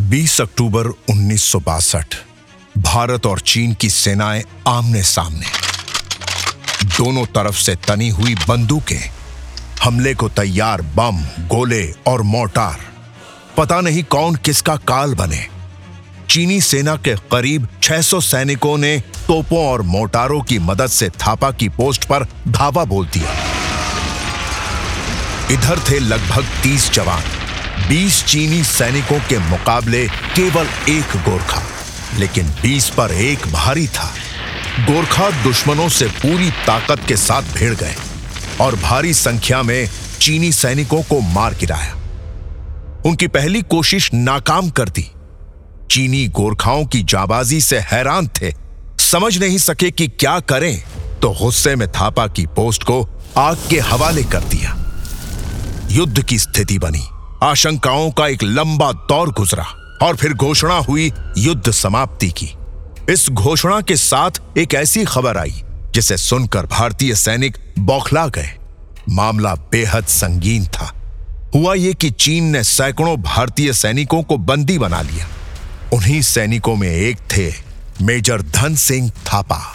20 अक्टूबर उन्नीस सौ बासठ, भारत और चीन की सेनाएँ आमने सामने दोनों तरफ़ से तनी हुई बंदूकें, हमले को तैयार बम, गोले और मोटार पता नहीं कौन किसका काल बने। चीनी सेना के करीब 600 सैनिकों ने तोपों और मोटारों की मदद से थापा की पोस्ट पर धावा बोल दिया। इधर थे लगभग 30 जवान। 20 चीनी सैनिकों के मुकाबले केवल एक गोरखा, लेकिन 20 पर एक भारी था। गोरखा दुश्मनों से पूरी ताकत के साथ भिड़ गए और भारी संख्या में चीनी सैनिकों को मार गिराया। उनकी पहली कोशिश नाकाम कर दी। चीनी गोरखाओं की जाबाजी से हैरान थे। समझ नहीं सके कि क्या करें तो गुस्से में थापा की पोस्ट को आग के हवाले कर दिया। युद्ध की स्थिति बनी। आशंकाओं का एक लंबा दौर गुजरा और फिर घोषणा हुई युद्ध समाप्ति की। इस घोषणा के साथ एक ऐसी खबर आई, जिसे सुनकर भारतीय सैनिक बौखला गए। मामला बेहद संगीन था। हुआ यह कि चीन ने सैकड़ों भारतीय सैनिकों को बंदी बना लिया। उन्हीं सैनिकों में एक थे मेजर धन सिंह थापा।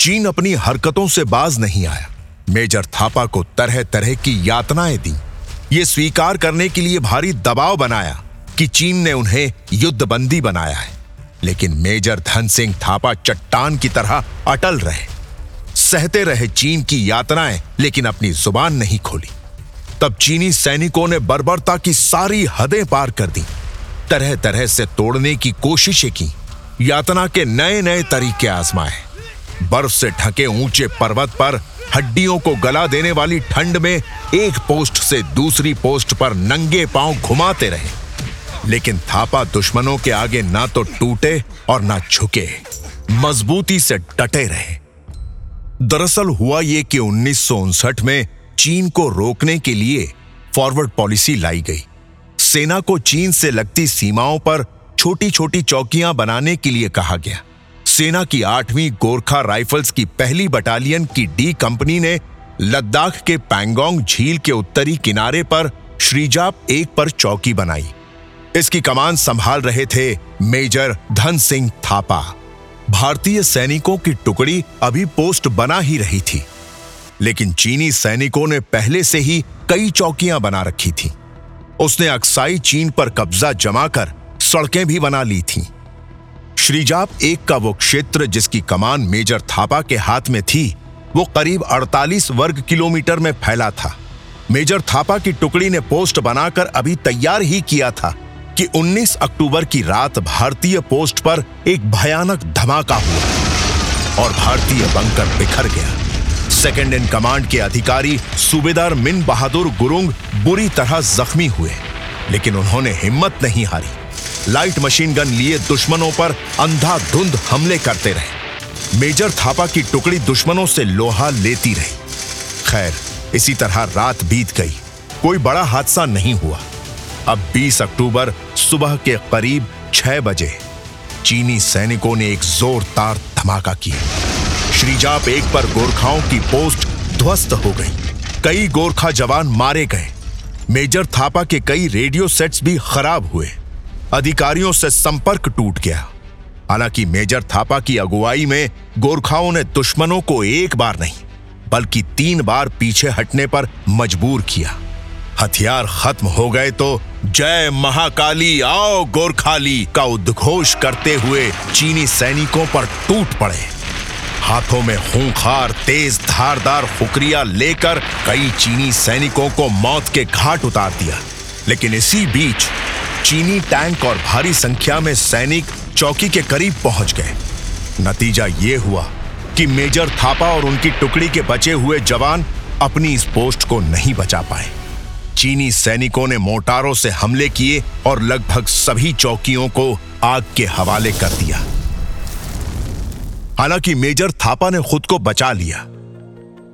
चीन अपनी हरकतों से बाज नहीं आया। मेजर थापा को तरह तरह की यातनाएँ दी। ये स्वीकार करने के लिए भारी दबाव बनाया कि चीन ने उन्हें युद्धबंदी बनाया है। लेकिन मेजर धन सिंह थापा चट्टान की तरह अटल रहे। सहते रहे चीन की यातनाएँ, लेकिन अपनी ज़ुबान नहीं खोली। तब चीनी सैनिकों ने बर्बरता की सारी हदें पार कर दी। तरह तरह से तोड़ने की कोशिशें की। यातना के नए नए तरीके आजमाए। बर्फ़ से ढके ऊँचे पर्वत पर हड्डियों को गला देने वाली ठंड में एक पोस्ट से दूसरी पोस्ट पर नंगे पाँव घुमाते रहे। लेकिन थापा दुश्मनों के आगे ना तो टूटे और ना झुके। मजबूती से डटे रहे। दरअसल हुआ यह कि उन्नीस सौ उनसठ में चीन को रोकने के लिए फॉरवर्ड पॉलिसी लाई गई। सेना को चीन से लगती सीमाओं पर छोटी छोटी चौकियाँ बनाने के लिए कहा गया। सेना की आठवीं गोरखा राइफल्स की पहली बटालियन की डी कंपनी ने लद्दाख के पैंगोंग झील के उत्तरी किनारे पर श्रीजाप एक पर चौकी बनाई। इसकी कमान संभाल रहे थे मेजर धन सिंह थापा। भारतीय सैनिकों की टुकड़ी अभी पोस्ट बना ही रही थी। लेकिन चीनी सैनिकों ने पहले से ही कई चौकियाँ बना रखी थी। उसने अक्साई चीन पर कब्जा जमाकर सड़कें भी बना ली थीं। श्रीजाप, एक का वो क्षेत्र जिसकी कमान मेजर थापा के हाथ में थी, वो करीब 48 वर्ग किलोमीटर में फैला था। मेजर थापा की टुकड़ी ने पोस्ट बनाकर अभी तैयार ही किया था कि 19 अक्टूबर की रात भारतीय पोस्ट पर एक भयानक धमाका हुआ और भारतीय बंकर बिखर गया। सेकेंड इन कमांड के अधिकारी सूबेदार मिन बहादुर गुरुंग बुरी तरह जख्मी हुए, लेकिन उन्होंने हिम्मत नहीं हारी। लाइट मशीन गन लिए दुश्मनों पर अंधाधुंध हमले करते रहे। मेजर थापा की टुकड़ी दुश्मनों से लोहा लेती रही। खैर, इसी तरह रात बीत गई। कोई बड़ा हादसा नहीं हुआ। अब 20 अक्टूबर सुबह के करीब छह बजे चीनी सैनिकों ने एक जोरदार धमाका किया। श्रीजाप एक पर गोरखाओं की पोस्ट ध्वस्त हो गई। कई गोरखा जवान मारे गए। मेजर थापा के कई रेडियो सेट्स भी खराब हुए। अधिकारियों से संपर्क टूट गया। हालाँकि मेजर थापा की अगुवाई में गोरखाओं ने दुश्मनों को एक बार नहीं, बल्कि तीन बार पीछे हटने पर मजबूर किया। हथियार खत्म हो गए तो जय महाकाली, आओ गोरखाली का उद्घोष करते हुए चीनी सैनिकों पर टूट पड़े। हाथों में खूंखार, तेज धारदार फुकरिया लेकर कई चीनी सैनिकों को मौत के घाट उतार दिया। लेकिन इसी बीच चीनी टैंक और भारी संख्या में सैनिक चौकी के करीब पहुँच गए। नतीजा ये हुआ कि मेजर थापा और उनकी टुकड़ी के बचे हुए जवान अपनी इस पोस्ट को नहीं बचा पाए। चीनी सैनिकों ने मोटारों से हमले किए और लगभग सभी चौकियों को आग के हवाले कर दिया। हालाँकि मेजर थापा ने खुद को बचा लिया।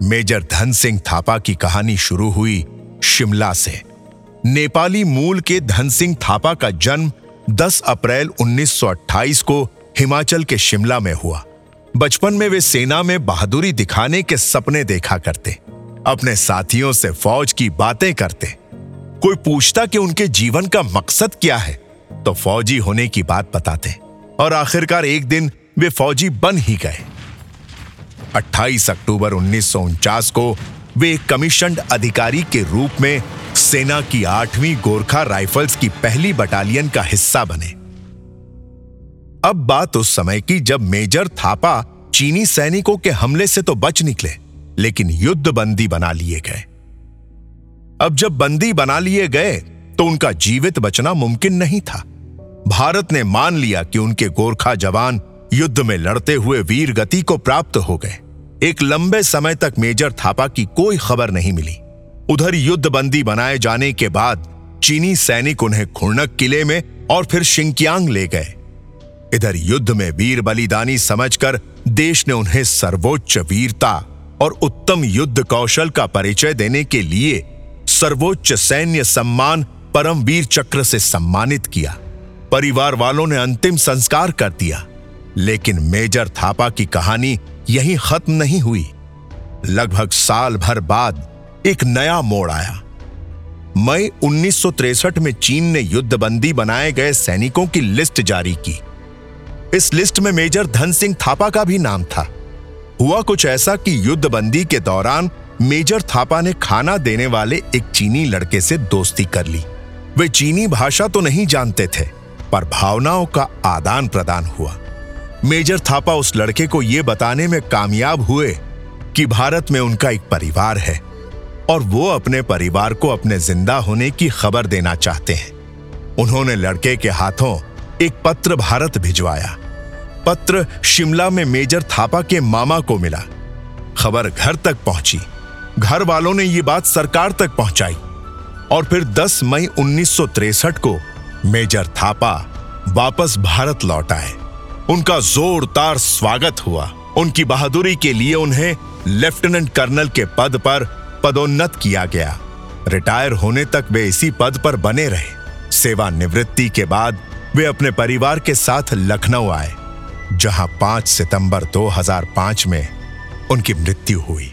मेजर धन सिंह थापा की कहानी शुरू हुई शिमला से। नेपाली मूल के धन सिंह थापा का जन्म 10 अप्रैल 1928 को हिमाचल के शिमला में हुआ। बचपन में वे सेना में बहादुरी दिखाने के सपने देखा करते, अपने साथियों से फौज की बातें करते। कोई पूछता कि उनके जीवन का मकसद क्या है तो फौजी होने की बात बताते, और आखिरकार एक दिन वे फौजी बन ही गए। 28 अक्टूबर उन्नीस सौ उनचास को वे कमीशन अधिकारी के रूप में सेना की आठवीं गोरखा राइफल्स की पहली बटालियन का हिस्सा बने। अब बात उस समय की जब मेजर थापा चीनी सैनिकों के हमले से तो बच निकले, लेकिन युद्ध बंदी बना लिए गए। अब जब बंदी बना लिए गए तो उनका जीवित बचना मुमकिन नहीं था। भारत ने मान लिया कि उनके गोरखा जवान युद्ध में लड़ते हुए वीर गति को प्राप्त हो गए। एक लंबे समय तक मेजर थापा की कोई खबर नहीं मिली। उधर युद्ध बंदी बनाए जाने के बाद चीनी सैनिक उन्हें खुर्नक किले में और फिर शिंकियांग ले गए। इधर युद्ध में वीर बलिदानी समझकर देश ने उन्हें सर्वोच्च वीरता और उत्तम युद्ध कौशल का परिचय देने के लिए सर्वोच्च सैन्य सम्मान परमवीर चक्र से सम्मानित किया। परिवार वालों ने अंतिम संस्कार कर दिया, लेकिन मेजर थापा की कहानी यहीं खत्म नहीं हुई। लगभग साल भर बाद एक नया मोड़ आया। मई 1963 में चीन ने युद्धबंदी बनाए गए सैनिकों की लिस्ट जारी की। इस लिस्ट में मेजर धन सिंह थापा का भी नाम था। हुआ कुछ ऐसा कि युद्धबंदी के दौरान मेजर थापा ने खाना देने वाले एक चीनी लड़के से दोस्ती कर ली। वे चीनी भाषा तो नहीं जानते थे, पर भावनाओं का आदान प्रदान हुआ। मेजर थापा उस लड़के को यह बताने में कामयाब हुए कि भारत में उनका एक परिवार है। और वो अपने परिवार को अपने ज़िंदा होने की खबर देना चाहते हैं। उन्होंने लड़के के हाथों एक पत्र भारत भिजवाया। पत्र शिमला में मेजर थापा के मामा को मिला। खबर घर तक पहुँची। घर वालों ने यह बात सरकार तक पहुंचाई। और फिर 10 मई उन्नीस को मेजर थापा वापस भारत लौट आए। उनका जोरदार स्वागत हुआ। उनकी बहादुरी के लिए उन्हें लेफ्टिनेंट कर्नल के पद पर पदोन्नत किया गया। रिटायर होने तक वे इसी पद पर बने रहे। सेवानिवृत्ति के बाद वे अपने परिवार के साथ लखनऊ आए, जहाँ 5 सितंबर 2005 में उनकी मृत्यु हुई।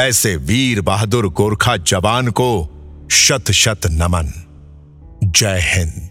ऐसे वीर बहादुर गोरखा जवान को शत शत नमन। जय हिंद।